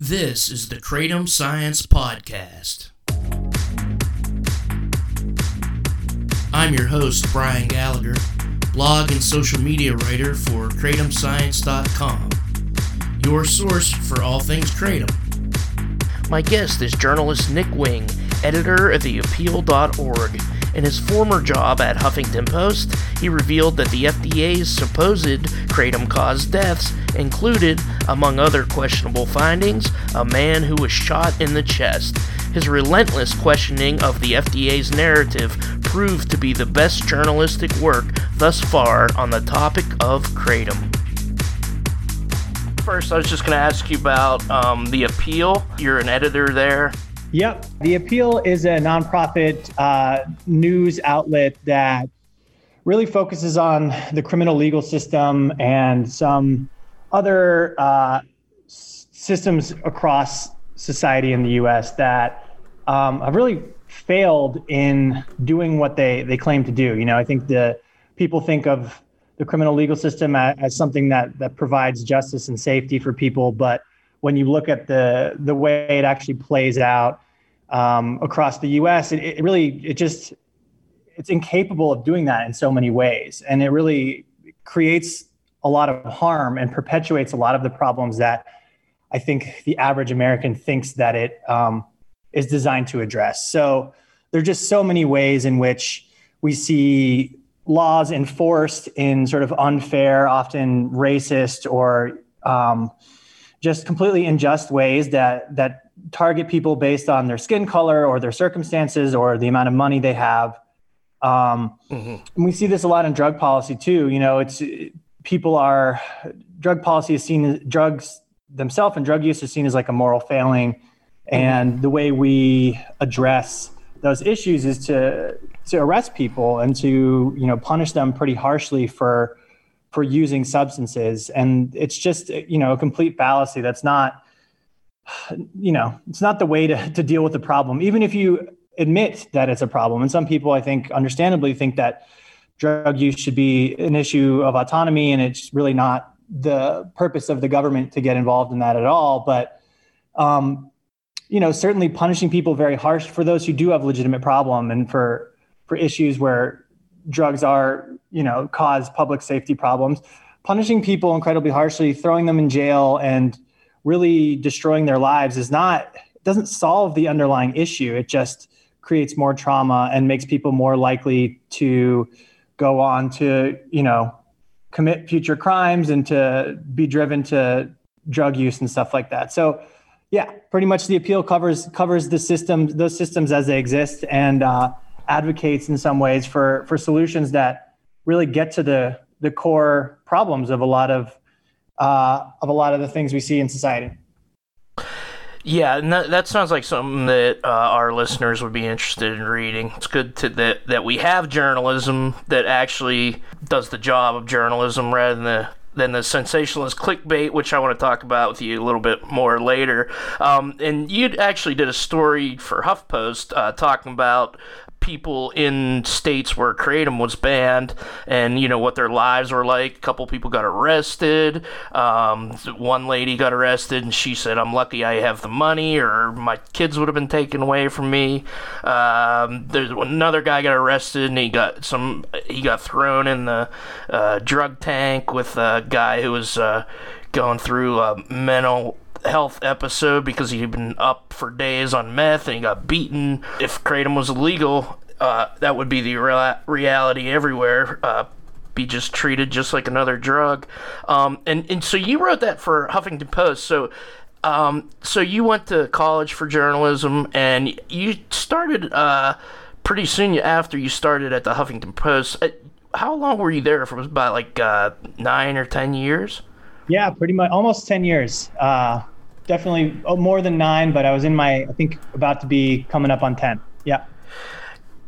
This is the Kratom Science Podcast. I'm your host, Brian Gallagher, blog and social media writer for KratomScience.com, your source for all things Kratom. My guest is journalist Nick Wing, editor of TheAppeal.org. In his former job at Huffington Post, he revealed that the FDA's supposed kratom caused deaths included, among other questionable findings, a man who was shot in the chest. His relentless questioning of the FDA's narrative proved to be the best journalistic work thus far on the topic of kratom. First, I was just going to ask you about um, The Appeal. You're an editor there. Yep. The Appeal is a nonprofit uh, news outlet that really focuses on the criminal legal system and some other uh, systems across society in the US that um, have really failed in doing what they, they claim to do. You know, I think the people think of the criminal legal system as, as something that, that provides justice and safety for people, but when you look at the the way it actually plays out um, across the U.S., it, it, really it just it's incapable of doing that in so many ways, and it really creates a lot of harm and perpetuates a lot of the problems that I think the average American thinks that it um, is designed to address. So there are just so many ways in which we see laws enforced in sort of unfair, often racist or um, just completely unjust ways that that target people based on their skin color or their circumstances or the amount of money they have. Um, mm-hmm. And we see this a lot in drug policy too. You know, it's people are drug policy is seen as drugs themselves and drug use is seen as like a moral failing. Mm-hmm. And the way we address those issues is to to arrest people and to you know punish them pretty harshly for for using substances. And it's just you know a complete fallacy that's not you know it's not the way to, to deal with the problem. Even if you admit that it's a problem and some people i think understandably think that drug use should be an issue of autonomy and it's really not the purpose of the government to get involved in that at all. But um, you know certainly punishing people very harsh for those who do have legitimate problem and for for issues where drugs are, you know, cause public safety problems. Punishing people incredibly harshly, throwing them in jail, and really destroying their lives is not doesn't solve the underlying issue. It just creates more trauma and makes people more likely to go on to, you know, commit future crimes and to be driven to drug use and stuff like that. So, yeah, pretty much the appeal covers covers the systems, those systems as they exist, and uh, advocates in some ways for for solutions that really get to the the core problems of a lot of uh, of a lot of the things we see in society. Yeah, and that, that sounds like something that uh, our listeners would be interested in reading. It's good to, that that we have journalism that actually does the job of journalism rather than the than the sensationalist clickbait, which I want to talk about with you a little bit more later. Um, and you actually did a story for HuffPost uh, talking about people in states where kratom was banned and you know what their lives were like. A couple people got arrested. Um, one lady got arrested and she said i'm lucky i have the money or my kids would have been taken away from me. Um, there's another guy got arrested and he got some he got thrown in the uh, drug tank with a guy who was uh, going through a mental health episode because he'd been up for days on meth and he got beaten. If kratom was illegal, uh, that would be the reality everywhere. Uh, be just treated just like another drug. Um, and and so you wrote that for Huffington Post. So. Um, so you went to college for journalism, and you started uh, pretty soon after you started at the Huffington Post. Uh, how long were you there for? Was about like uh, nine or ten years? Yeah, pretty much almost 10 years. Uh, definitely oh, more than nine, but I was in my, I think, about to be coming up on 10. Yeah.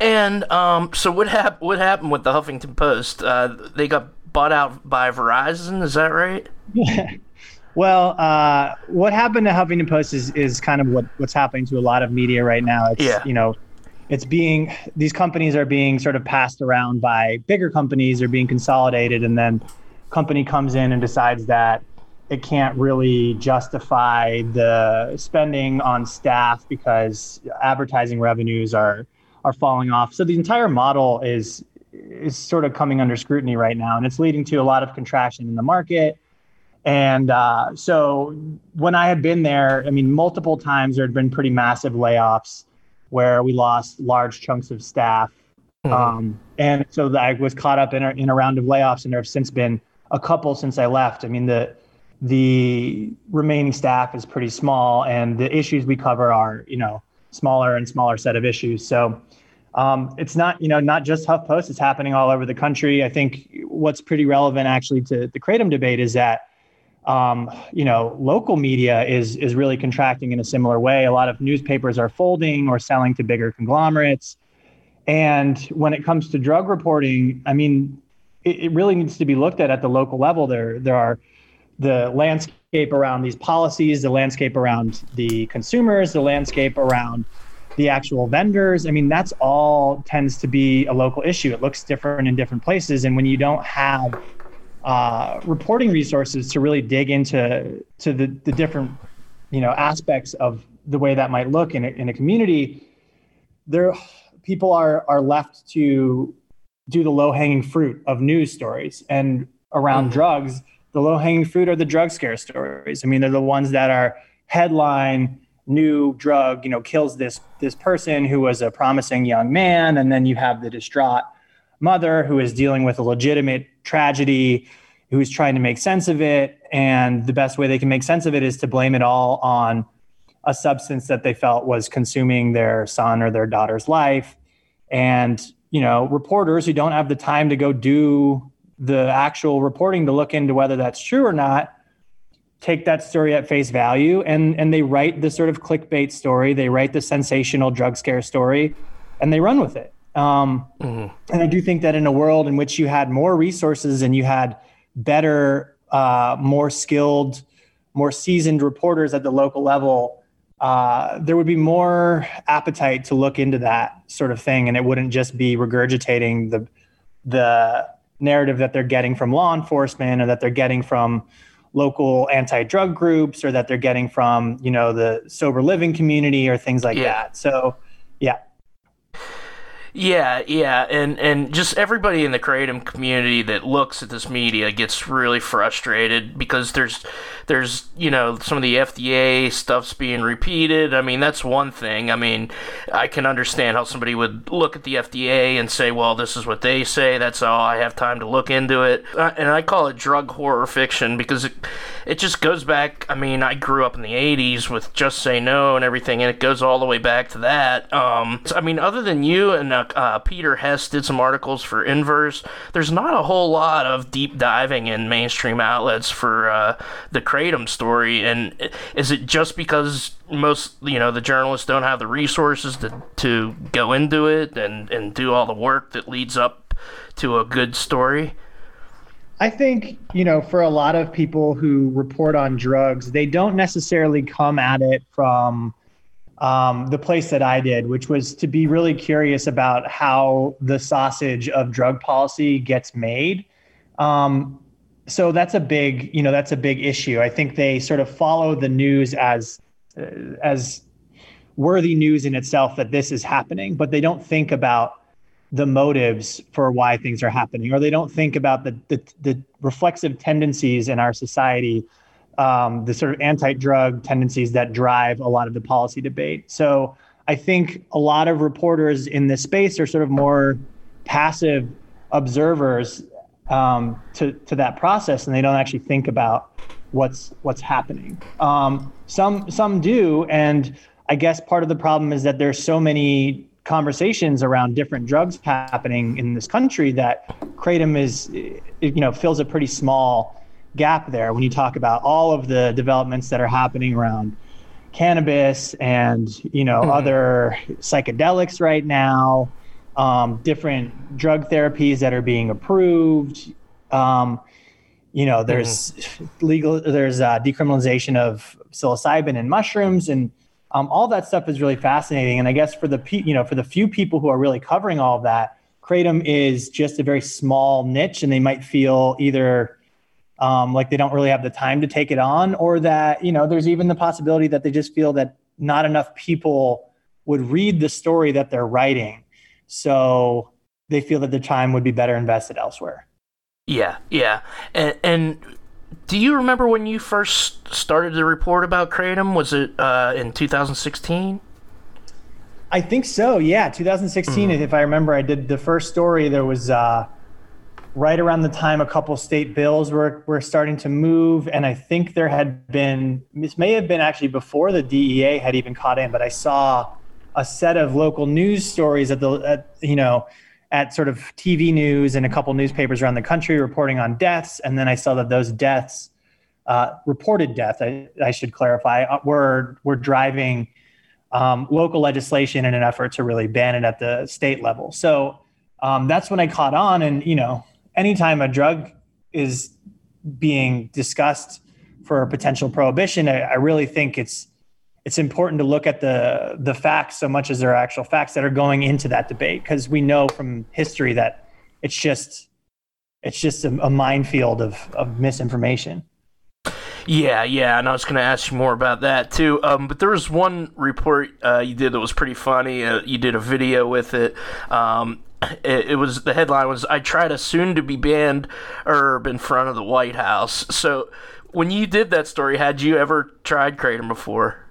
And um, so what happened? What happened with the Huffington Post? Uh, they got bought out by Verizon. Is that right? well, uh, what happened to Huffington Post is is kind of what what's happening to a lot of media right now. It's yeah. you know, it's being these companies are being sort of passed around by bigger companies. They're being consolidated, and then company comes in and decides that it can't really justify the spending on staff because advertising revenues are are falling off. So the entire model is is sort of coming under scrutiny right now, and it's leading to a lot of contraction in the market. And uh, so when I had been there, I mean, multiple times there had been pretty massive layoffs where we lost large chunks of staff. Mm-hmm. Um, and so I was caught up in a, in a round of layoffs, and there have since been a couple since I left. I mean, the the remaining staff is pretty small, and the issues we cover are, you know, smaller and smaller set of issues. So um, it's not, you know, not just HuffPost. It's happening all over the country. I think what's pretty relevant actually to the kratom debate is that, um, you know, local media is is really contracting in a similar way. A lot of newspapers are folding or selling to bigger conglomerates. And when it comes to drug reporting, I mean, it, it really needs to be looked at at the local level. There, there are the landscape around these policies, the landscape around the consumers, the landscape around the actual vendors. I mean, that's all tends to be a local issue. It looks different in different places, and when you don't have uh, reporting resources to really dig into to the, the different you know aspects of the way that might look in a, in a community, there people are are left to do the low hanging fruit of news stories and around mm-hmm. drugs. The low hanging fruit are the drug scare stories. I mean, they're the ones that are headline new drug, you know, kills this this person who was a promising young man, and then you have the distraught mother who is dealing with a legitimate tragedy, who's trying to make sense of it, and the best way they can make sense of it is to blame it all on a substance that they felt was consuming their son or their daughter's life, and you know, reporters who don't have the time to go do the actual reporting to look into whether that's true or not take that story at face value and and they write the sort of clickbait story they write the sensational drug scare story and they run with it um, mm-hmm. and i do think that in a world in which you had more resources and you had better uh, more skilled more seasoned reporters at the local level uh, there would be more appetite to look into that sort of thing and it wouldn't just be regurgitating the the narrative that they're getting from law enforcement or that they're getting from local anti-drug groups or that they're getting from you know the sober living community or things like yeah. that so yeah yeah, yeah, and and just everybody in the kratom community that looks at this media gets really frustrated because there's there's you know some of the FDA stuff's being repeated. I mean that's one thing. I mean I can understand how somebody would look at the FDA and say, well, this is what they say. That's all I have time to look into it. Uh, and I call it drug horror fiction because it it just goes back. I mean I grew up in the '80s with Just Say No and everything, and it goes all the way back to that. Um, I mean other than you and uh, Peter Hess did some articles for Inverse. There's not a whole lot of deep diving in mainstream outlets for uh, the Kratom story. And is it just because most, you know, the journalists don't have the resources to, to go into it and, and do all the work that leads up to a good story? I think, you know, for a lot of people who report on drugs, they don't necessarily come at it from um, the place that I did, which was to be really curious about how the sausage of drug policy gets made. Um, so that's a big, you know, that's a big issue. I think they sort of follow the news as uh, as worthy news in itself that this is happening, but they don't think about the motives for why things are happening, or they don't think about the the, the reflexive tendencies in our society um, the sort of anti-drug tendencies that drive a lot of the policy debate. So I think a lot of reporters in this space are sort of more passive observers um, to to that process, and they don't actually think about what's what's happening. Um, some some do, and I guess part of the problem is that there's so many conversations around different drugs happening in this country that kratom is you know fills a pretty small gap there when you talk about all of the developments that are happening around cannabis and you know mm-hmm. other psychedelics right now um, different drug therapies that are being approved um, you know there's mm-hmm. legal there's uh, decriminalization of psilocybin and mushrooms and um, all that stuff is really fascinating and i guess for the pe- you know for the few people who are really covering all of that kratom is just a very small niche and they might feel either um, like they don't really have the time to take it on, or that you know there's even the possibility that they just feel that not enough people would read the story that they're writing, so they feel that the time would be better invested elsewhere. Yeah, yeah, and, and do you remember when you first started to report about Kratom? Was it uh, in 2016? I think so. Yeah, 2016. Mm. If I remember, I did the first story. There was uh, right around the time a couple state bills were were starting to move, and I think there had been this may have been actually before the DEA had even caught in, but I saw a set of local news stories at the at, you know at sort of TV news and a couple newspapers around the country reporting on deaths, and then I saw that those deaths, uh, reported death, I, I should clarify, uh, were were driving um, local legislation in an effort to really ban it at the state level. So um, that's when I caught on. And, you know, anytime a drug is being discussed for a potential prohibition, I, I really think it's it's important to look at the the facts so much as there are actual facts that are going into that debate because we know from history that it's just it's just a, a minefield of, of misinformation. Yeah, yeah, and I was going to ask you more about that too. Um, but there was one report uh, you did that was pretty funny. Uh, you did a video with it. Um, it, it, was the headline was "I tried a soon-to-be banned herb in front of the White House." So, when you did that story, had you ever tried kratom before?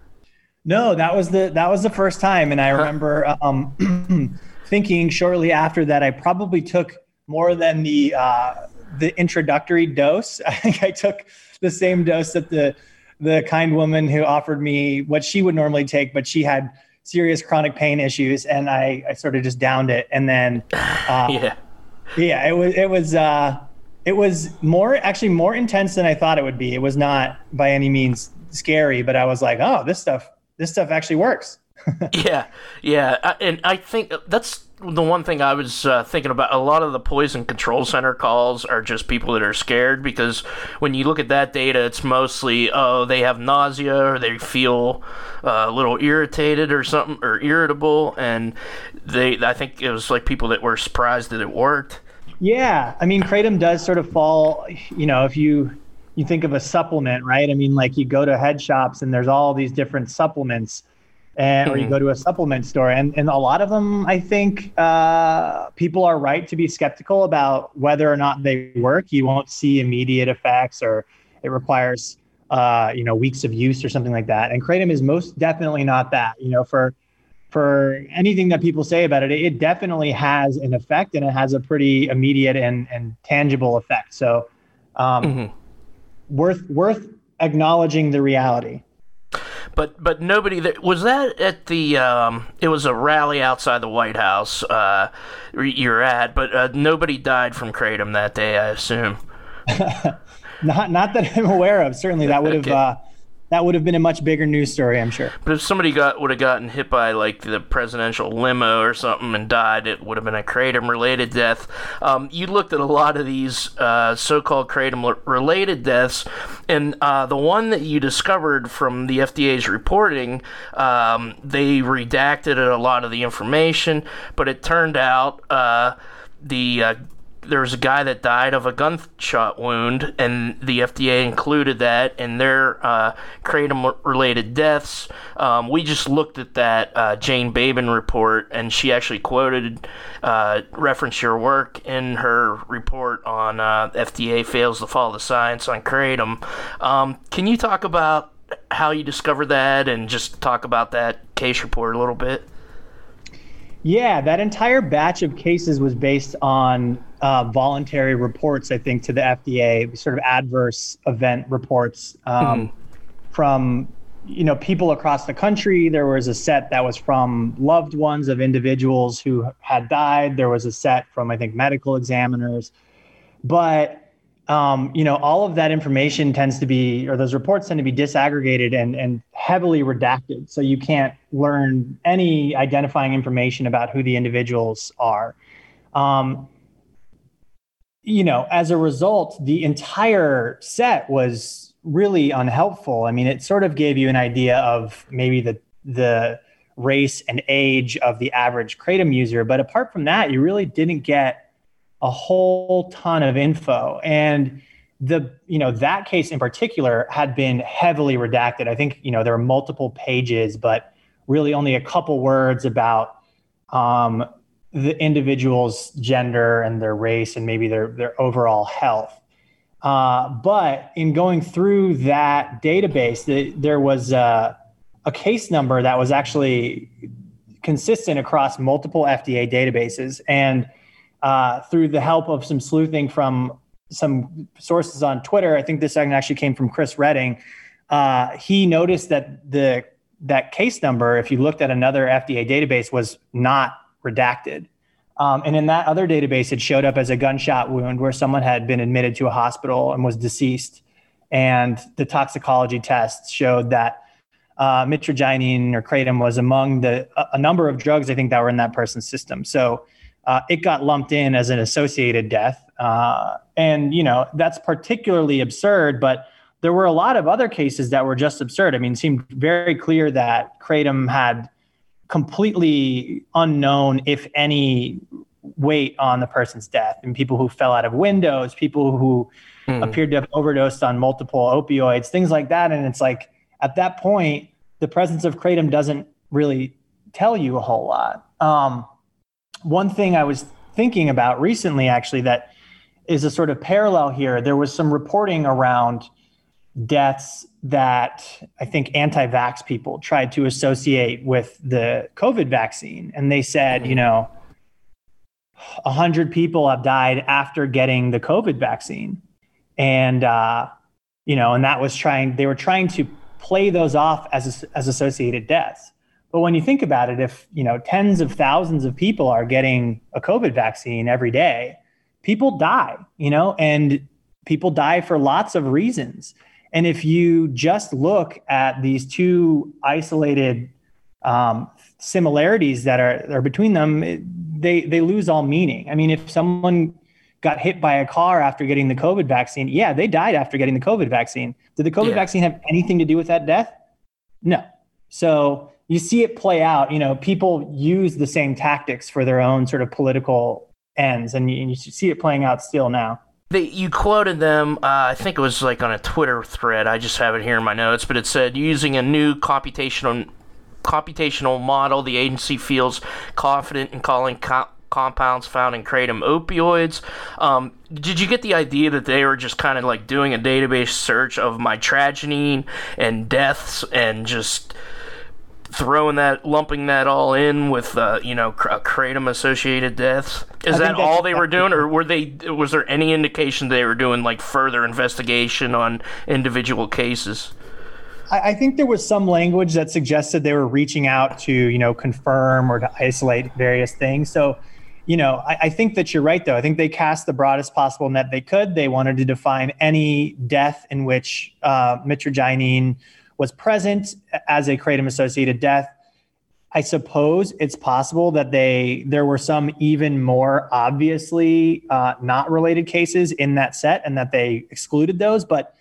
No, that was the that was the first time, and I remember um, thinking shortly after that I probably took more than the uh, the introductory dose. I think I took the same dose that the the kind woman who offered me what she would normally take, but she had serious chronic pain issues, and I, I sort of just downed it, and then uh, yeah, yeah, it was it was uh, it was more actually more intense than I thought it would be. It was not by any means scary, but I was like, oh, this stuff this stuff actually works. yeah, yeah, and I think that's the one thing I was uh, thinking about. A lot of the poison control center calls are just people that are scared because when you look at that data, it's mostly oh they have nausea or they feel uh, a little irritated or something or irritable, and they I think it was like people that were surprised that it worked. Yeah, I mean kratom does sort of fall. You know, if you you think of a supplement, right? I mean, like you go to head shops and there's all these different supplements and, or you mm-hmm. go to a supplement store and, and a lot of them i think uh, people are right to be skeptical about whether or not they work. You won't see immediate effects or it requires uh, you know weeks of use or something like that. And kratom is most definitely not that. You know for for anything that people say about it it definitely has an effect and it has a pretty immediate and, and tangible effect. So um, mm-hmm. worth worth acknowledging the reality but but nobody that was that at the um, it was a rally outside the White House uh, you're at, but uh, nobody died from kratom that day, I assume. not not that I'm aware of. Certainly, that would have okay. uh, that would have been a much bigger news story, I'm sure. But if somebody got would have gotten hit by like the presidential limo or something and died, it would have been a kratom-related death. Um, you looked at a lot of these uh, so-called kratom-related deaths, and uh, the one that you discovered from the FDA's reporting, um, they redacted a lot of the information, but it turned out uh, the there was a guy that died of a gunshot wound, and the FDA included that in their uh, kratom-related deaths. Um, we just looked at that uh, Jane Babin report, and she actually quoted, uh, referenced your work in her report on uh, FDA fails to follow the science on kratom. Um, can you talk about how you discovered that, and just talk about that case report a little bit? Yeah, that entire batch of cases was based on uh, voluntary reports, I think, to the FDA, sort of adverse event reports um, mm-hmm. from you know people across the country. There was a set that was from loved ones of individuals who had died. There was a set from I think medical examiners, but um, you know, all of that information tends to be, or those reports tend to be disaggregated and, and heavily redacted. So you can't learn any identifying information about who the individuals are. Um, you know, as a result, the entire set was really unhelpful. I mean, it sort of gave you an idea of maybe the, the race and age of the average Kratom user. But apart from that, you really didn't get a whole ton of info. And the you know that case in particular had been heavily redacted. I think you know there were multiple pages, but really only a couple words about um, the individual's gender and their race and maybe their their overall health. Uh, but in going through that database, the, there was a, a case number that was actually consistent across multiple FDA databases. And uh, through the help of some sleuthing from some sources on Twitter, I think this actually came from Chris Redding. Uh, he noticed that the that case number, if you looked at another FDA database, was not redacted. Um, and in that other database, it showed up as a gunshot wound where someone had been admitted to a hospital and was deceased. And the toxicology tests showed that uh, mitragynine or kratom was among the a, number of drugs I think that were in that person's system. So uh, it got lumped in as an associated death. Uh, and you know that's particularly absurd, but there were a lot of other cases that were just absurd. I mean, it seemed very clear that kratom had completely unknown, if any, weight on the person's death. And people who fell out of windows, people who mm. appeared to have overdosed on multiple opioids, things like that. And it's like at that point, the presence of kratom doesn't really tell you a whole lot. Um, one thing I was thinking about recently, actually, that is a sort of parallel here. There was some reporting around deaths that I think anti vax people tried to associate with the COVID vaccine. And they said, you know, 100 people have died after getting the COVID vaccine. And, uh, you know, and that was trying, they were trying to play those off as, as associated deaths. But when you think about it, if, you know, tens of thousands of people are getting a COVID vaccine every day, people die, you know, and people die for lots of reasons. And if you just look at these two isolated um, similarities that are, are between them, they they lose all meaning. I mean, if someone got hit by a car after getting the COVID vaccine, yeah, they died after getting the COVID vaccine. Did the COVID yeah. vaccine have anything to do with that death? No. So you see it play out. You know, people use the same tactics for their own sort of political ends, and you, and you see it playing out still now. They, you quoted them, uh, I think it was like on a Twitter thread. I just have it here in my notes, but it said using a new computational computational model, the agency feels confident in calling co- compounds found in kratom opioids. Um, did you get the idea that they were just kind of like doing a database search of mitragynine and deaths and just throwing that, lumping that all in with, uh, you know, cr- kratom associated deaths? Is that all they were doing, or were they? Was there any indication they were doing like further investigation on individual cases? I, think there was some language that suggested they were reaching out to, you know, confirm or to isolate various things. So, you know, I, I, think that you're right, though. I think they cast the broadest possible net they could. They wanted to define any death in which uh, mitragynine was present as a kratom associated death. I suppose it's possible that they there were some even more obviously uh, not related cases in that set, and that they excluded those. But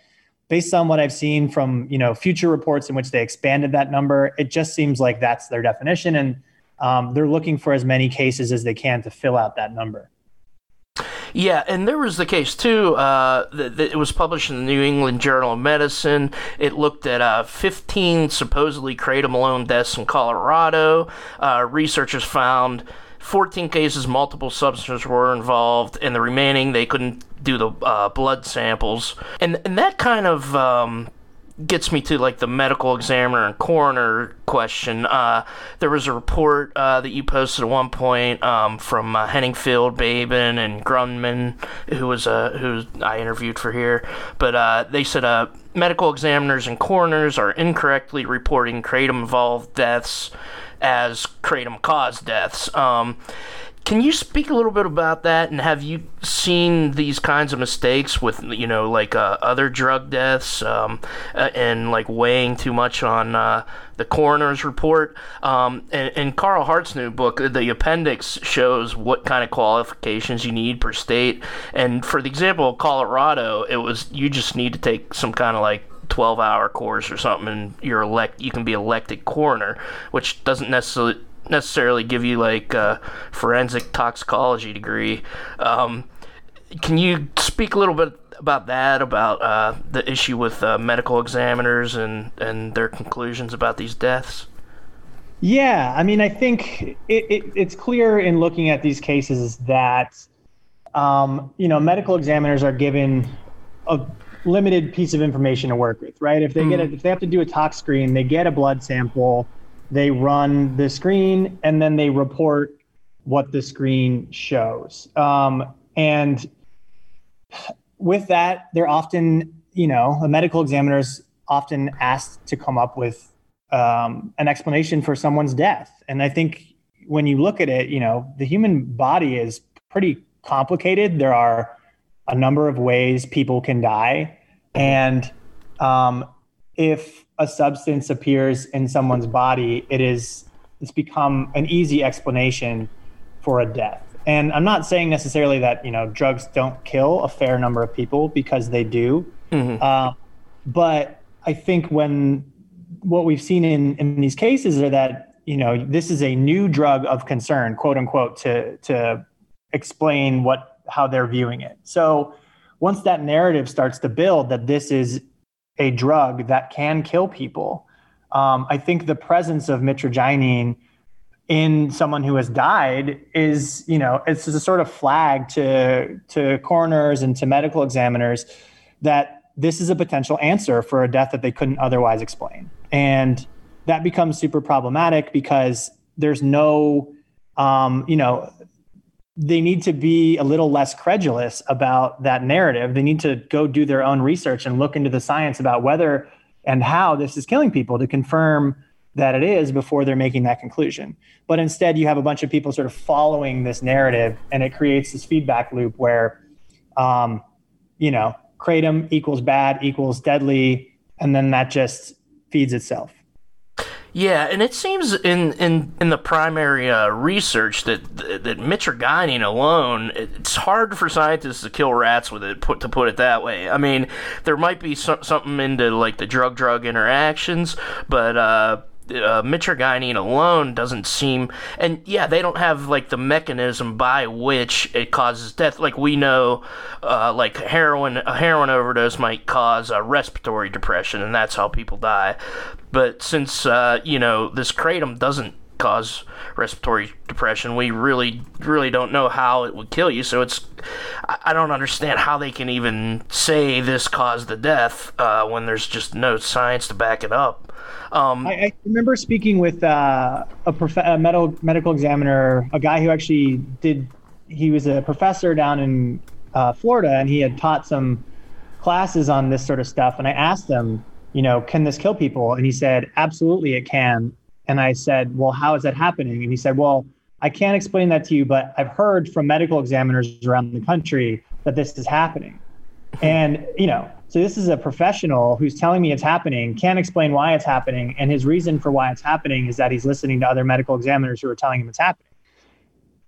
based on what I've seen from you know future reports in which they expanded that number, it just seems like that's their definition, and um, they're looking for as many cases as they can to fill out that number. Yeah, and there was the case too. Uh, it was published in the New England Journal of Medicine. It looked at uh, 15 supposedly kratom alone deaths in Colorado. Uh, researchers found 14 cases, multiple substances were involved, and the remaining they couldn't do the uh, blood samples. And and that kind of um, gets me to like the medical examiner and coroner question. Uh, there was a report uh, that you posted at one point um, from uh, Henningfield, Babin, and Grundmann, who was uh, who I interviewed for here. But uh, they said uh, medical examiners and coroners are incorrectly reporting kratom involved deaths as kratom caused deaths. Um, can you speak a little bit about that? And have you seen these kinds of mistakes with, you know, like uh, other drug deaths um, uh, and like weighing too much on uh, the coroner's report? Um, and, and Carl Hart's new book, the appendix shows what kind of qualifications you need per state. And for the example of Colorado, it was you just need to take some kind of like 12 hour course or something and you're elect you can be elected coroner which doesn't necessarily necessarily give you like a forensic toxicology degree. Um, can you speak a little bit about that, about uh, the issue with uh, medical examiners and and their conclusions about these deaths? Yeah, I mean, I think it, it, it's clear in looking at these cases that um, you know medical examiners are given a limited piece of information to work with, right? If they mm. get a, if they have to do a tox screen, they get a blood sample, they run the screen, and then they report what the screen shows. Um, and with that, they're often, you know, a medical examiner is often asked to come up with um, an explanation for someone's death. And I think when you look at it, you know, the human body is pretty complicated. There are a number of ways people can die. And um, if a substance appears in someone's body, it is it's become an easy explanation for a death. And I'm not saying necessarily that you know drugs don't kill a fair number of people because they do, mm-hmm. uh, but I think when what we've seen in in these cases are that you know this is a new drug of concern, quote unquote, to to explain what how they're viewing it. So once that narrative starts to build that this is a drug that can kill people, um, I think the presence of mitragynine in someone who has died is you know it's a sort of flag to to coroners and to medical examiners that this is a potential answer for a death that they couldn't otherwise explain. And that becomes super problematic because there's no um, you know they need to be a little less credulous about that narrative they need to go do their own research and look into the science about whether and how this is killing people to confirm that it is before they're making that conclusion. But instead, you have a bunch of people sort of following this narrative, and it creates this feedback loop where, um, you know, kratom equals bad equals deadly, and then that just feeds itself. Yeah, and it seems in in in the primary uh, research that that mitragynine alone, it's hard for scientists to kill rats with it. Put to put it that way. I mean, there might be so, something into like the drug drug interactions, but uh, uh, mitragynine alone doesn't seem and yeah they don't have like the mechanism by which it causes death. Like we know uh, like heroin a heroin overdose might cause a respiratory depression and that's how people die. But since uh, you know this kratom doesn't cause respiratory depression we really really don't know how it would kill you so it's i don't understand how they can even say this caused the death uh, when there's just no science to back it up um, I, I, remember speaking with uh, a, prof- a medical medical examiner, a guy who actually did. He was a professor down in uh, Florida, and he had taught some classes on this sort of stuff. And I asked him, you know, can this kill people? And he said, absolutely, it can. And I said, well, how is that happening? And he said, well, I can't explain that to you, but I've heard from medical examiners around the country that this is happening. And, you know, so this is a professional who's telling me it's happening, can't explain why it's happening, and his reason for why it's happening is that he's listening to other medical examiners who are telling him it's happening.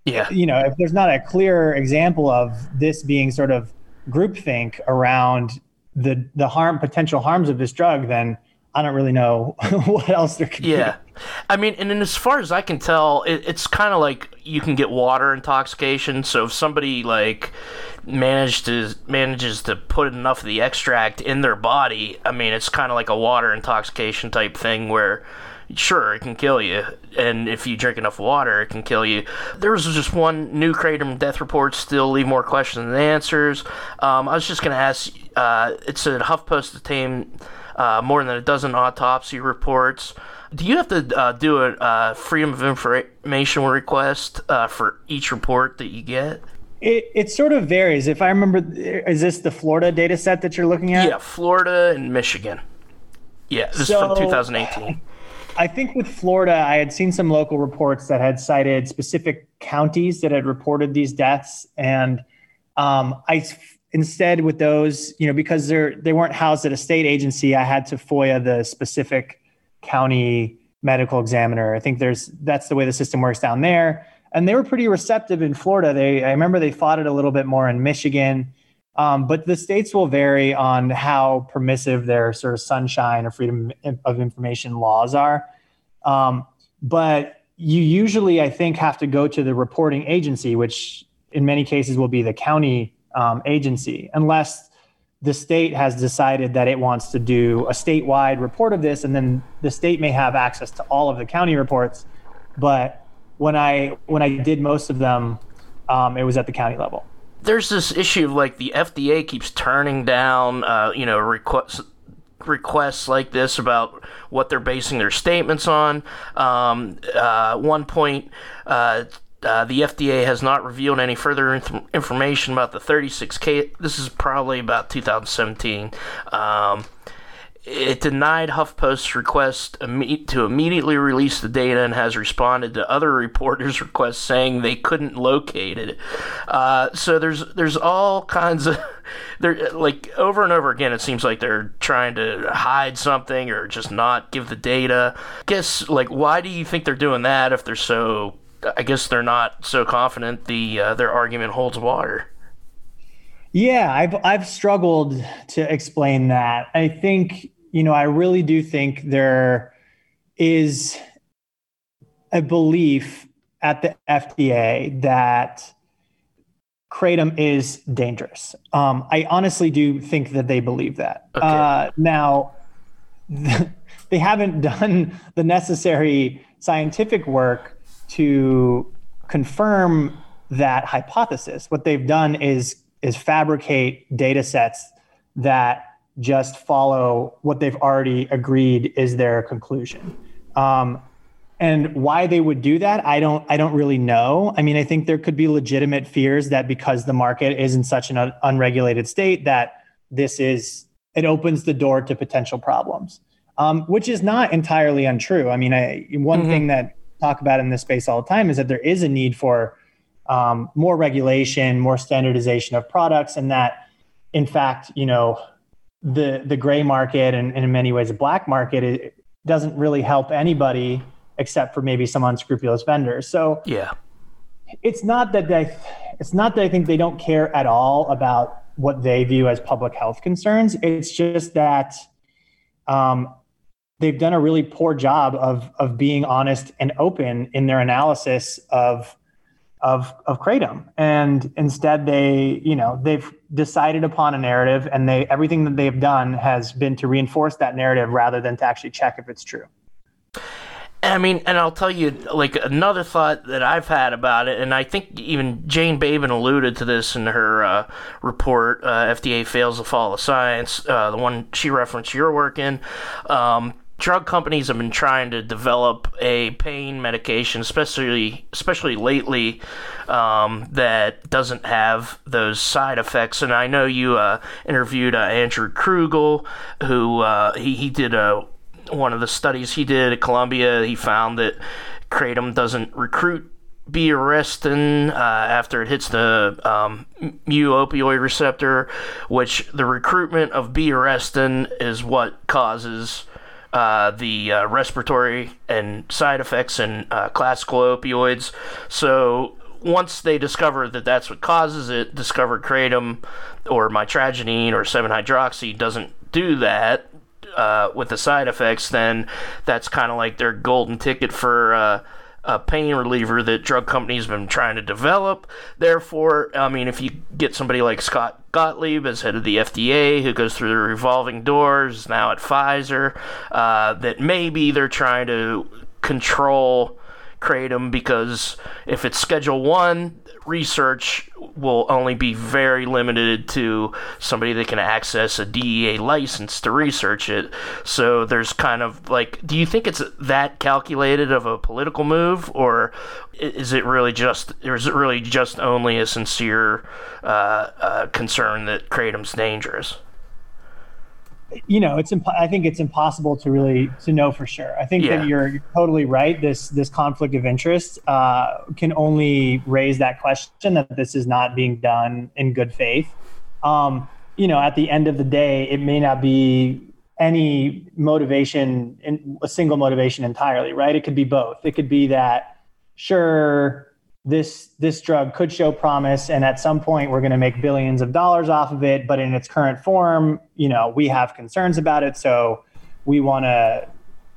Yeah. You know, if there's not a clear example of this being sort of groupthink around the the harm potential harms of this drug, then I don't really know what else there could yeah. be. I mean, and as far as I can tell, it, it's kind of like you can get water intoxication. So if somebody like managed to manages to put enough of the extract in their body, I mean, it's kind of like a water intoxication type thing where sure, it can kill you. And if you drink enough water, it can kill you. There was just one new kratom death report, still leave more questions than answers. Um, I was just going to ask uh, it said HuffPost obtained uh, more than a dozen autopsy reports. Do you have to uh, do a uh, freedom of information request uh, for each report that you get? It, it sort of varies. If I remember, is this the Florida data set that you're looking at? Yeah, Florida and Michigan. Yeah, this so, is from 2018. I think with Florida, I had seen some local reports that had cited specific counties that had reported these deaths, and um, I instead with those, you know, because they're they weren't housed at a state agency, I had to FOIA the specific county medical examiner. I think there's that's the way the system works down there and they were pretty receptive in Florida. They I remember they fought it a little bit more in Michigan. Um, but the states will vary on how permissive their sort of sunshine or freedom of information laws are. Um, but you usually, I think, have to go to the reporting agency, which in many cases will be the county um, agency, unless the state has decided that it wants to do a statewide report of this, and then the state may have access to all of the county reports. But when I when I did most of them, um, it was at the county level. There's this issue of like the FDA keeps turning down, uh, you know, requests requests like this about what they're basing their statements on. Um, uh, one point, uh, uh, the FDA has not revealed any further inf- information about the 36K. This is probably about 2017. Um, it denied HuffPost's request to immediately release the data and has responded to other reporters' requests saying they couldn't locate it. Uh, so there's there's all kinds of there like over and over again. It seems like they're trying to hide something or just not give the data. Guess like why do you think they're doing that if they're so? I guess they're not so confident the uh, their argument holds water. Yeah, I've I've struggled to explain that. I think, you know, I really do think there is a belief at the FDA that kratom is dangerous. Um, I honestly do think that they believe that. Okay. Uh, now, they haven't done the necessary scientific work to confirm that hypothesis. What they've done is is fabricate data sets that just follow what they've already agreed is their conclusion. Um, and why they would do that, I don't, I don't really know. I mean, I think there could be legitimate fears that because the market is in such an un- unregulated state, that this is it opens the door to potential problems, um, which is not entirely untrue. I mean, I, one mm-hmm. thing that talk about in this space all the time is that there is a need for um, more regulation, more standardization of products, and that, in fact, you know, the the gray market and, and in many ways the black market doesn't really help anybody except for maybe some unscrupulous vendors. So yeah, it's not that they it's not that I think they don't care at all about what they view as public health concerns. It's just that um, they've done a really poor job of of being honest and open in their analysis of of of kratom and instead they you know they've decided upon a narrative and they everything that they've done has been to reinforce that narrative rather than to actually check if it's true I mean, and I'll tell you, like, another thought that I've had about it, and I think even Jane Babin alluded to this in her uh, report, uh, FDA Fails to Follow Science, uh, the one she referenced your work in. Um, drug companies have been trying to develop a pain medication, especially especially lately, um, that doesn't have those side effects. And I know you uh, interviewed uh, Andrew Kruegel, who uh, he he did a one of the studies he did at Columbia. He found that kratom doesn't recruit B arrestin uh, after it hits the um, mu opioid receptor, which the recruitment of B arrestin is what causes uh, the uh, respiratory and side effects and uh, classical opioids. So once they discover that that's what causes it, discovered kratom or mitragynine or 7-hydroxy doesn't do that uh, with the side effects, then that's kind of like their golden ticket for a pain reliever that drug companies have been trying to develop. Therefore, I mean, if you get somebody like Scott Gottlieb as head of the FDA, who goes through the revolving doors, now at Pfizer, uh, that maybe they're trying to control kratom because if it's Schedule One, research will only be very limited to somebody that can access a DEA license to research it. So there's kind of like, do you think it's that calculated of a political move, or is it really just, or is it really just only a sincere uh, uh, concern that kratom's dangerous? You know it's imp- i think it's impossible to really to know for sure. I think yeah. that you're, you're, totally right. This this conflict of interest uh, can only raise that question that this is not being done in good faith. Um, you know at the end of the day it may not be any motivation in a single motivation entirely right? It could be both. It could be that sure this this drug could show promise and at some point we're going to make billions of dollars off of it but in its current form you know we have concerns about it so we want to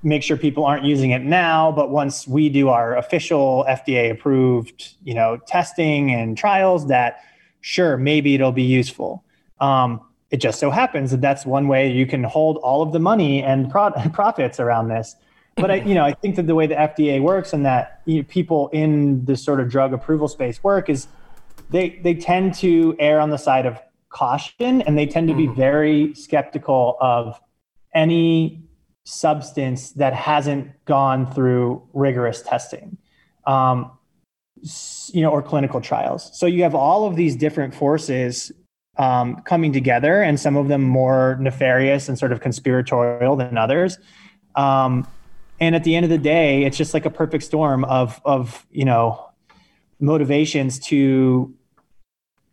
make sure people aren't using it now but once we do our official FDA approved you know testing and trials that sure maybe it'll be useful um, it just so happens that that's one way you can hold all of the money and pro- profits around this. But I, you know, I think that the way the FDA works and that you know, people in this sort of drug approval space work is they they tend to err on the side of caution and they tend to be mm-hmm. very skeptical of any substance that hasn't gone through rigorous testing. Um, you know, or clinical trials. So you have all of these different forces um, coming together, and some of them more nefarious and sort of conspiratorial than others. Um, and at the end of the day, it's just like a perfect storm of of you know motivations to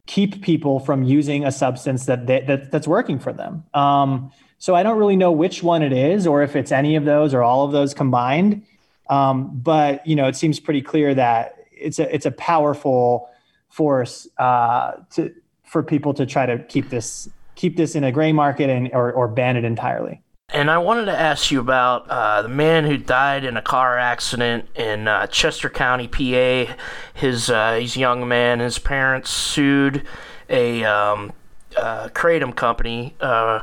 keep people from using a substance that, they, that that's working for them. Um, so I don't really know which one it is, or if it's any of those or all of those combined. Um, but you know, it seems pretty clear that it's a it's a powerful force uh, to for people to try to keep this keep this in a gray market and or, or ban it entirely. And I wanted to ask you about uh, the man who died in a car accident in uh, Chester County, PA. His uh, he's a young man. His parents sued a um, uh, kratom company uh,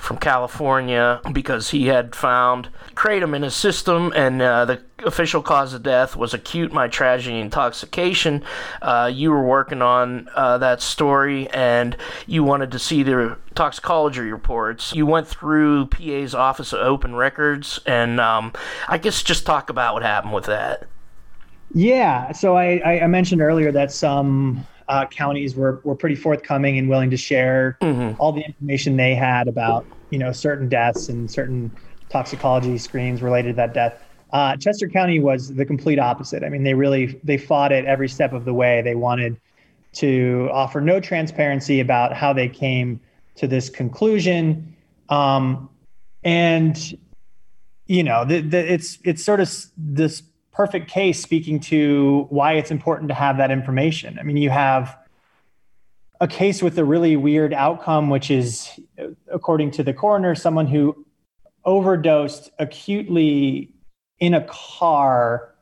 from California because he had found kratom in his system, and uh, the official cause of death was acute mitragynine intoxication. Uh, you were working on uh, that story, and you wanted to see the toxicology reports. You went through PA's Office of Open Records, and um, I guess just talk about what happened with that. Yeah, so I, I mentioned earlier that some uh, counties were were pretty forthcoming and willing to share mm-hmm. all the information they had about you know certain deaths and certain toxicology screens related to that death. Uh, Chester County was the complete opposite. I mean, they really they fought it every step of the way. They wanted to offer no transparency about how they came to this conclusion, um, and you know, the, the, it's it's sort of this perfect case speaking to why it's important to have that information. I mean, you have a case with a really weird outcome, which is, according to the coroner, someone who overdosed acutely in a car,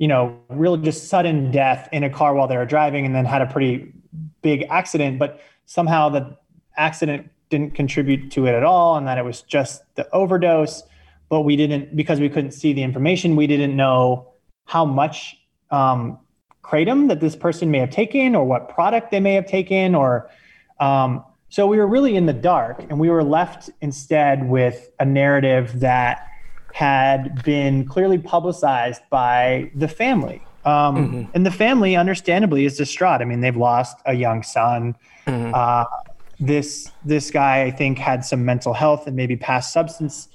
you know, really just sudden death in a car while they were driving and then had a pretty big accident, but somehow the accident didn't contribute to it at all and that it was just the overdose. But we didn't, because we couldn't see the information, we didn't know how much um, kratom that this person may have taken or what product they may have taken or um, so we were really in the dark and we were left instead with a narrative that had been clearly publicized by the family. Um, mm-hmm. and the family understandably is distraught. I mean they've lost a young son. Mm-hmm. uh, this this guy i think had some mental health and maybe past substance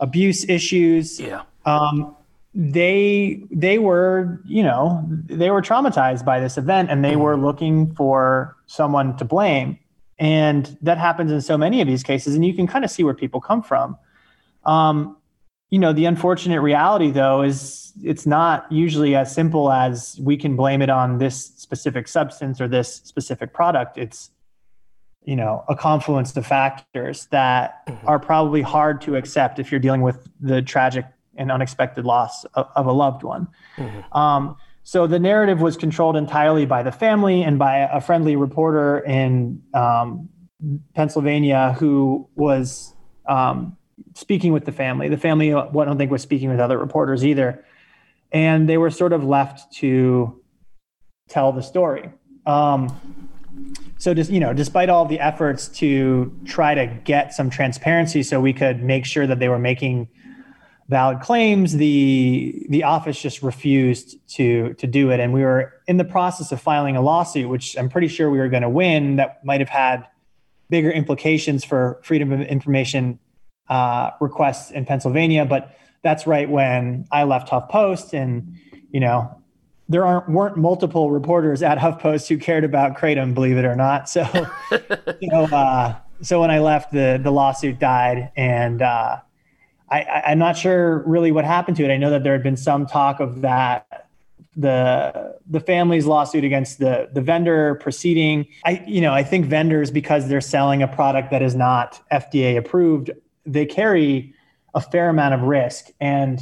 abuse issues. Yeah. Um, they they were you know they were traumatized by this event and they were looking for someone to blame. And that happens in so many of these cases and you can kind of see where people come from. Um, you know the unfortunate reality though is it's not usually as simple as we can blame it on this specific substance or this specific product. It's you know a confluence of factors that mm-hmm. are probably hard to accept if you're dealing with the tragic and unexpected loss of, of a loved one. Mm-hmm. Um, so the narrative was controlled entirely by the family and by a friendly reporter in um, Pennsylvania who was um, speaking with the family. The family, I don't think, was speaking with other reporters either. And they were sort of left to tell the story. Um, so just you know despite all the efforts to try to get some transparency so we could make sure that they were making valid claims, the the office just refused to to do it, and we were in the process of filing a lawsuit, which I'm pretty sure we were going to win. That might have had bigger implications for freedom of information uh, requests in Pennsylvania, but that's right when I left HuffPost, and you know there aren't weren't multiple reporters at HuffPost who cared about kratom, believe it or not. So you know, uh, so when I left, the the lawsuit died, and uh, I, am not sure really what happened to it. I know that there had been some talk of that the the family's lawsuit against the the vendor proceeding. I you know I think vendors because they're selling a product that is not FDA approved, they carry a fair amount of risk, and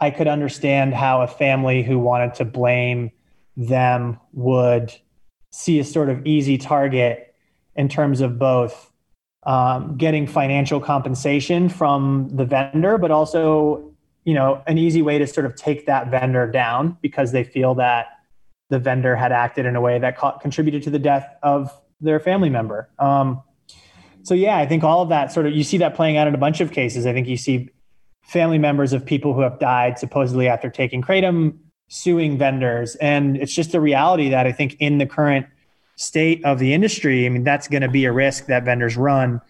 I could understand how a family who wanted to blame them would see a sort of easy target in terms of both um, getting financial compensation from the vendor, but also, you know, an easy way to sort of take that vendor down because they feel that the vendor had acted in a way that co- contributed to the death of their family member. Um, so yeah, I think all of that sort of you see that playing out in a bunch of cases. I think you see family members of people who have died supposedly after taking kratom suing vendors, and it's just a reality that I think in the current state of the industry, I mean, that's going to be a risk that vendors run,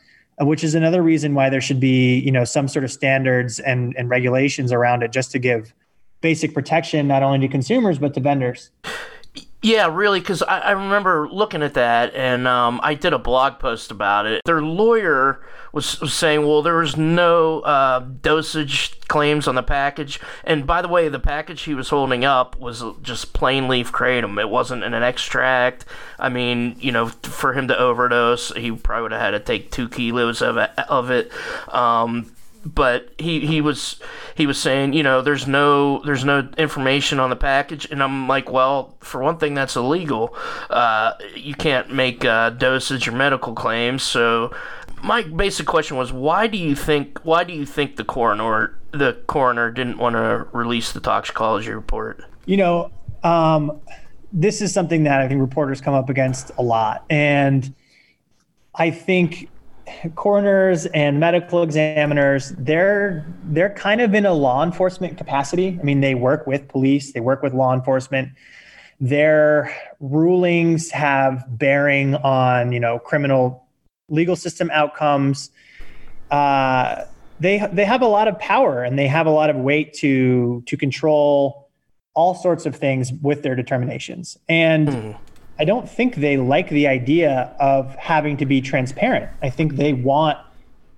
uh, which is another reason why there should be, you know, some sort of standards and, and regulations around it just to give basic protection not only to consumers but to vendors. Yeah, really, because I, I, remember looking at that and um, I did a blog post about it. Their lawyer was, was saying, well, there was no uh, dosage claims on the package. And by the way, the package he was holding up was just plain leaf kratom. It wasn't an extract. I mean, you know, for him to overdose, he probably would have had to take two kilos of. Of it. Um, but he, he was he was saying you know there's no there's no information on the package. And I'm like well for one thing that's illegal. Uh, you can't make uh, dosage or medical claims. So my basic question was why do you think why do you think the coroner the coroner didn't want to release the toxicology report? You know um, this is something that I think reporters come up against a lot. And I think coroners and medical examiners they're they're kind of in a law enforcement capacity. I mean they work with police they work with law enforcement. Their rulings have bearing on you know criminal legal system outcomes. Uh, they they have a lot of power and they have a lot of weight to to control all sorts of things with their determinations. And mm I don't think they like the idea of having to be transparent. I think they want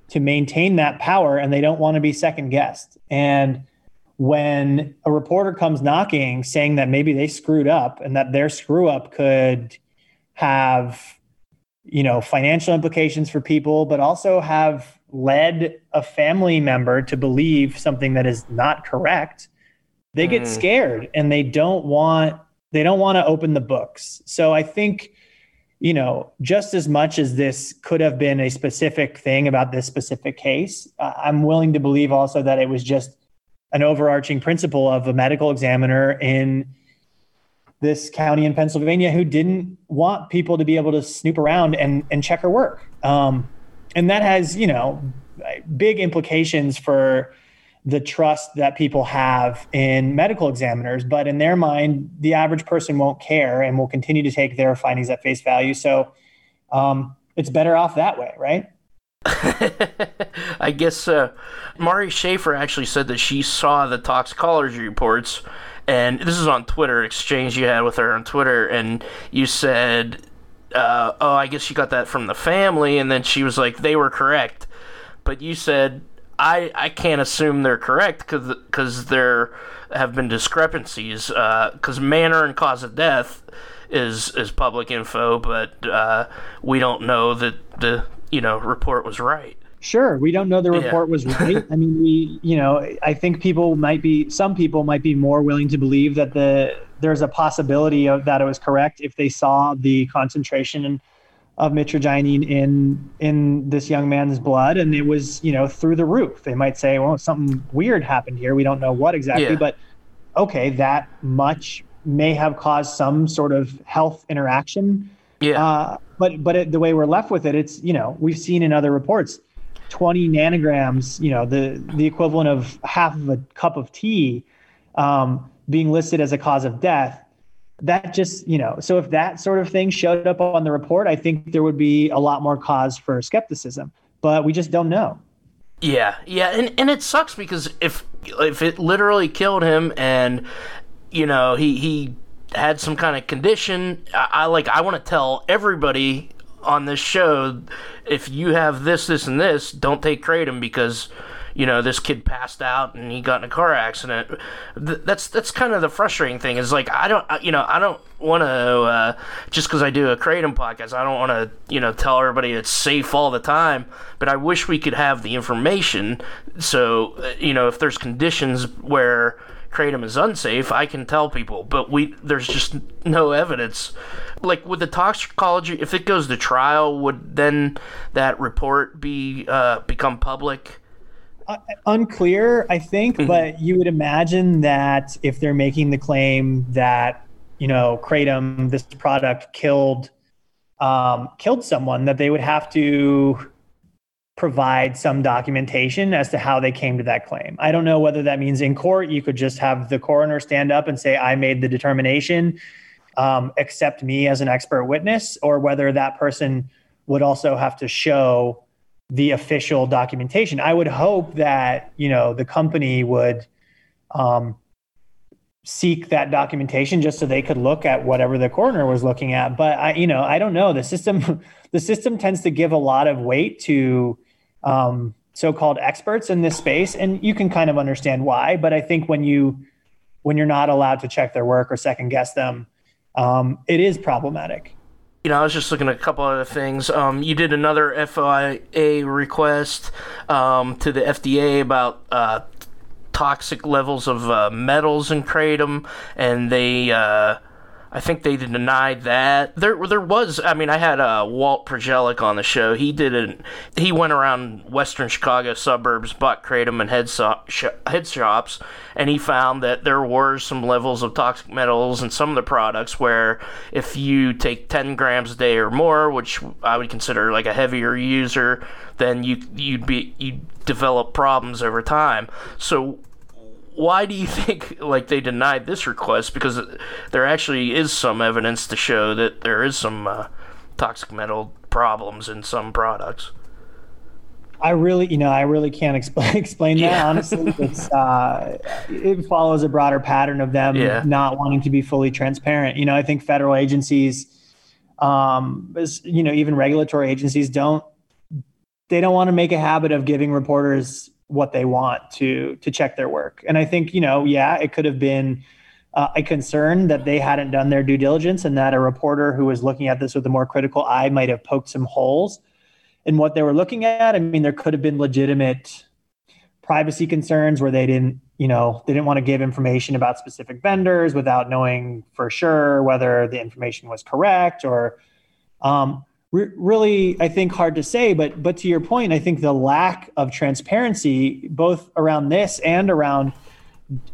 to maintain that power and they don't want to be second guessed. And when a reporter comes knocking saying that maybe they screwed up and that their screw up could have you know financial implications for people but also have led a family member to believe something that is not correct they get mm. scared and they don't want they don't want to open the books. So I think, you know, just as much as this could have been a specific thing about this specific case, I'm willing to believe also that it was just an overarching principle of a medical examiner in this county in Pennsylvania who didn't want people to be able to snoop around and, and check her work. Um, and that has, you know, big implications for the trust that people have in medical examiners. But in their mind, the average person won't care and will continue to take their findings at face value. So um, it's better off that way, right? I guess uh, Mari Schaefer actually said that she saw the toxicology reports, and this is on Twitter exchange you had with her on Twitter, and you said, uh, "Oh, I guess you got that from the family," and then she was like, "They were correct," but you said I, I can't assume they're correct because there have been discrepancies because uh, manner and cause of death is is public info, but uh, we don't know that the you know report was right. Sure, we don't know the report yeah. was right. I mean, we you know I think people might be some people might be more willing to believe that the there's a possibility of that it was correct if they saw the concentration and of mitragynine in in this young man's blood and it was you know through the roof. They might say well something weird happened here. We don't know what exactly yeah. but okay that much may have caused some sort of health interaction. Yeah. Uh, but but it, the way we're left with it it's you know we've seen in other reports 20 nanograms you know the the equivalent of half of a cup of tea um, being listed as a cause of death that just you know so if that sort of thing showed up on the report i think there would be a lot more cause for skepticism but we just don't know. Yeah yeah and, and it sucks because if if it literally killed him and you know he he had some kind of condition i, I like i want to tell everybody on this show if you have this this and this don't take kratom because you know this kid passed out and he got in a car accident. That's that's kind of the frustrating thing is like I don't you know I don't want to uh, just because I do a kratom podcast I don't want to you know tell everybody it's safe all the time. But I wish we could have the information so uh, you know if there's conditions where kratom is unsafe, I can tell people, but we there's just no evidence Like with the toxicology, if it goes to trial, would then that report be uh, become public? Uh, unclear, I think, mm-hmm. but you would imagine that if they're making the claim that you know kratom, this product killed um, killed someone, that they would have to provide some documentation as to how they came to that claim. I don't know whether that means in court you could just have the coroner stand up and say, I made the determination, um, accept me as an expert witness, or whether that person would also have to show the official documentation. I would hope that, you know, the company would um, seek that documentation just so they could look at whatever the coroner was looking at. But I, you know, I don't know. The system, the system tends to give a lot of weight to um, so-called experts in this space, and you can kind of understand why. But I think when you when you're not allowed to check their work or second guess them, um, it is problematic. You know, I was just looking at a couple other things. Um, you did another FOIA request um, to the FDA about uh, toxic levels of uh, metals in kratom, and they uh, I think they denied that. There, there was. I mean, I had uh, Walt Prozialeck on the show. He did it. He went around Western Chicago suburbs, bought kratom and head, so, sh- head shops, and he found that there were some levels of toxic metals in some of the products. Where if you take 10 grams a day or more, which I would consider like a heavier user, then you you'd be you develop problems over time. So why do you think like they denied this request? Because there actually is some evidence to show that there is some uh, toxic metal problems in some products. I really, you know, I really can't explain explain that. Yeah. Honestly, it's uh, it follows a broader pattern of them yeah. not wanting to be fully transparent. You know, I think federal agencies, um, you know, even regulatory agencies don't they don't want to make a habit of giving reporters what they want to to check their work. And I think you know, yeah, it could have been uh, a concern that they hadn't done their due diligence, and that a reporter who was looking at this with a more critical eye might have poked some holes in what they were looking at. I mean, there could have been legitimate privacy concerns where they didn't you know they didn't want to give information about specific vendors without knowing for sure whether the information was correct or um, re- really i think hard to say but but to your point i think the lack of transparency both around this and around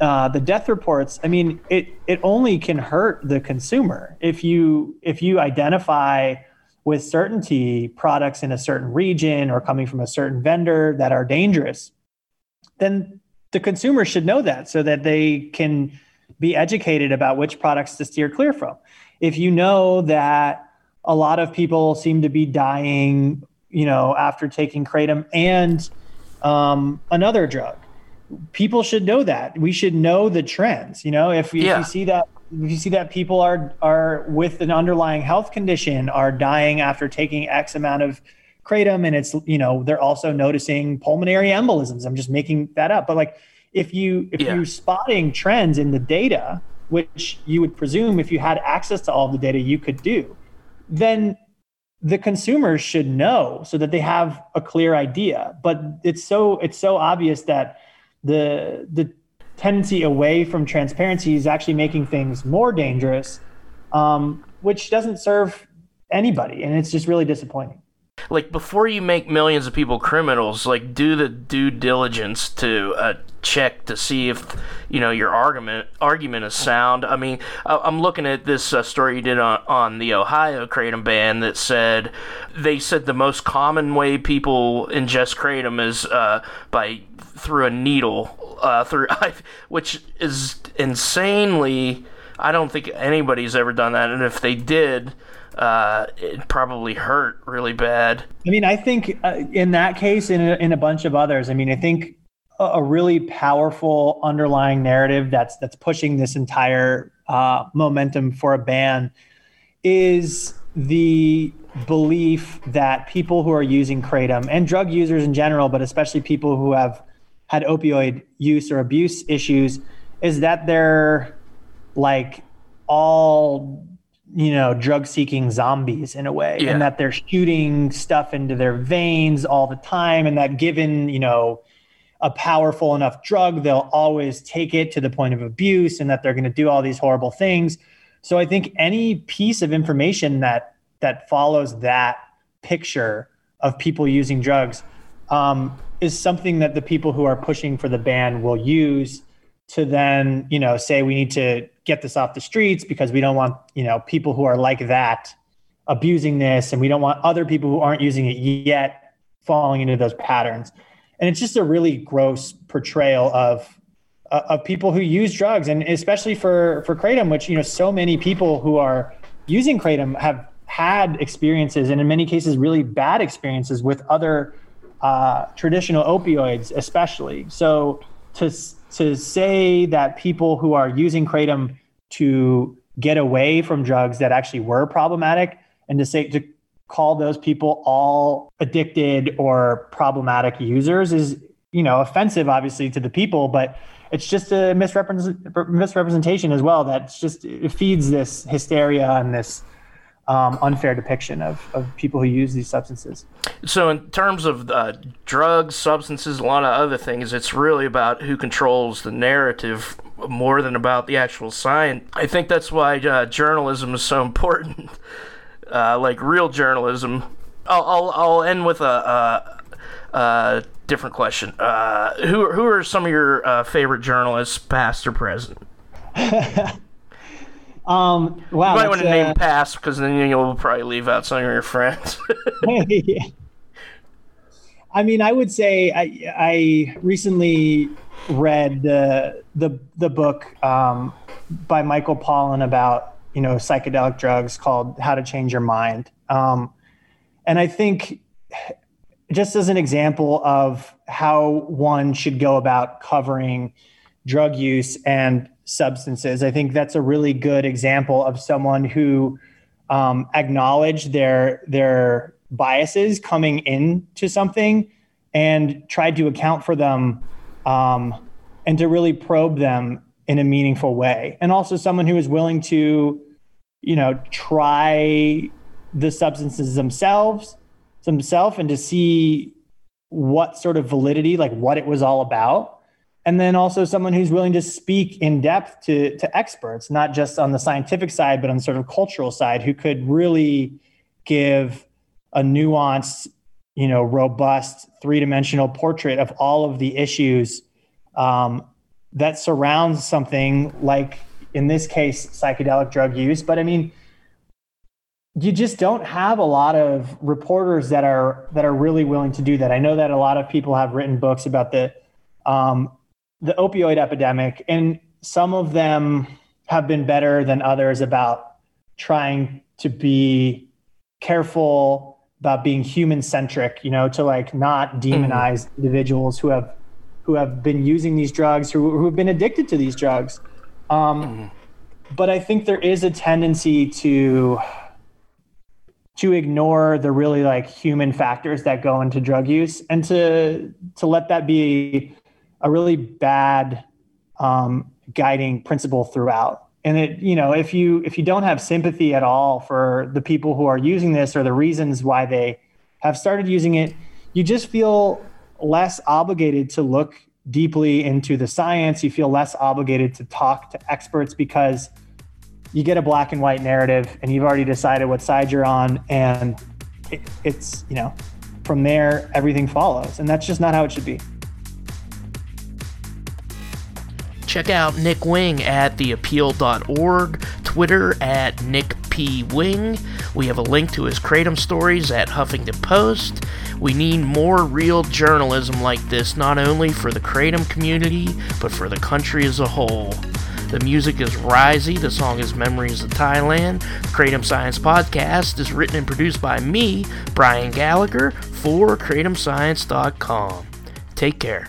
uh, the death reports i mean it it only can hurt the consumer. If you if you identify with certainty products in a certain region or coming from a certain vendor that are dangerous then the consumer should know that so that they can be educated about which products to steer clear from. If you know that a lot of people seem to be dying, you know, after taking kratom and um, another drug. People should know that. We should know the trends. You know, if, if yeah. you see that if you see that people are are with an underlying health condition are dying after taking X amount of kratom, and it's you know they're also noticing pulmonary embolisms. I'm just making that up, but like if you if yeah. you're spotting trends in the data, which you would presume if you had access to all the data you could do, then the consumers should know so that they have a clear idea. But it's so it's so obvious that the the tendency away from transparency is actually making things more dangerous um, which doesn't serve anybody. And it's just really disappointing. Like before you make millions of people criminals like do the due diligence to uh, check to see if you know your argument argument is sound i mean i'm looking at this uh, story you did on, on the ohio kratom ban that said they said the most common way people ingest kratom is uh, by through a needle uh, through which is insanely i don't think anybody's ever done that and if they did uh, it probably hurt really bad. I mean, I think uh, in that case, in a, in a bunch of others, I mean, I think a, really powerful underlying narrative that's that's pushing this entire uh, momentum for a ban is the belief that people who are using kratom and drug users in general, but especially people who have had opioid use or abuse issues, is that they're like all you know, drug seeking zombies in a way, yeah. and that they're shooting stuff into their veins all the time, and that given, you know, a powerful enough drug, they'll always take it to the point of abuse, and that they're going to do all these horrible things. So I think any piece of information that that follows that picture of people using drugs um, is something that the people who are pushing for the ban will use to then you know say we need to get this off the streets because we don't want you know people who are like that abusing this and we don't want other people who aren't using it yet falling into those patterns and it's just a really gross portrayal of uh, of people who use drugs. And especially for for kratom which you know so many people who are using kratom have had experiences and in many cases really bad experiences with other uh, traditional opioids especially. So to to say that people who are using kratom to get away from drugs that actually were problematic and to say to call those people all addicted or problematic users is you know offensive obviously to the people but it's just a misrepresent, misrepresentation as well that's just it feeds this hysteria and this um, unfair depiction of, of people who use these substances. So, in terms of uh, drugs, substances, a lot of other things, it's really about who controls the narrative more than about the actual science. I think that's why uh, journalism is so important, uh, like real journalism. I'll, I'll, I'll end with a, a, a different question. Uh, who, who are some of your uh, favorite journalists, past or present? Um, wow. You might want to uh, name pass because then you'll probably leave out some of your friends. yeah. I mean, I would say I, I recently read the the the book um, by Michael Pollan about you know psychedelic drugs called How to Change Your Mind, um, and I think just as an example of how one should go about covering drug use and substances. I think that's a really good example of someone who um, acknowledged their their biases coming into something and tried to account for them um, and to really probe them in a meaningful way. And also someone who is willing to, you know, try the substances themselves themselves and to see what sort of validity, like what it was all about and then also someone who's willing to speak in depth to, to experts, not just on the scientific side, but on the sort of cultural side, who could really give a nuanced, you know, robust three-dimensional portrait of all of the issues um, that surrounds something like, in this case, psychedelic drug use. But I mean, you just don't have a lot of reporters that are that are really willing to do that. I know that a lot of people have written books about the um, the opioid epidemic, and some of them have been better than others about trying to be careful about being human centric, you know, to like not demonize mm-hmm. individuals who have who have been using these drugs, who who have been addicted to these drugs. Um, mm-hmm. But I think there is a tendency to to ignore the really like human factors that go into drug use and to to let that be a really bad um, guiding principle throughout. And it, you know, if you if you don't have sympathy at all for the people who are using this or the reasons why they have started using it, you just feel less obligated to look deeply into the science. You feel less obligated to talk to experts because you get a black and white narrative and you've already decided what side you're on and it, it's you know from there everything follows and that's just not how it should be Check out Nick Wing at theappeal.org, Twitter at Nick P. Wing. We have a link to his Kratom stories at Huffington Post. We need more real journalism like this, not only for the Kratom community, but for the country as a whole. The music is Risey. The song is Memories of Thailand. The Kratom Science Podcast is written and produced by me, Brian Gallagher, for KratomScience.com. Take care.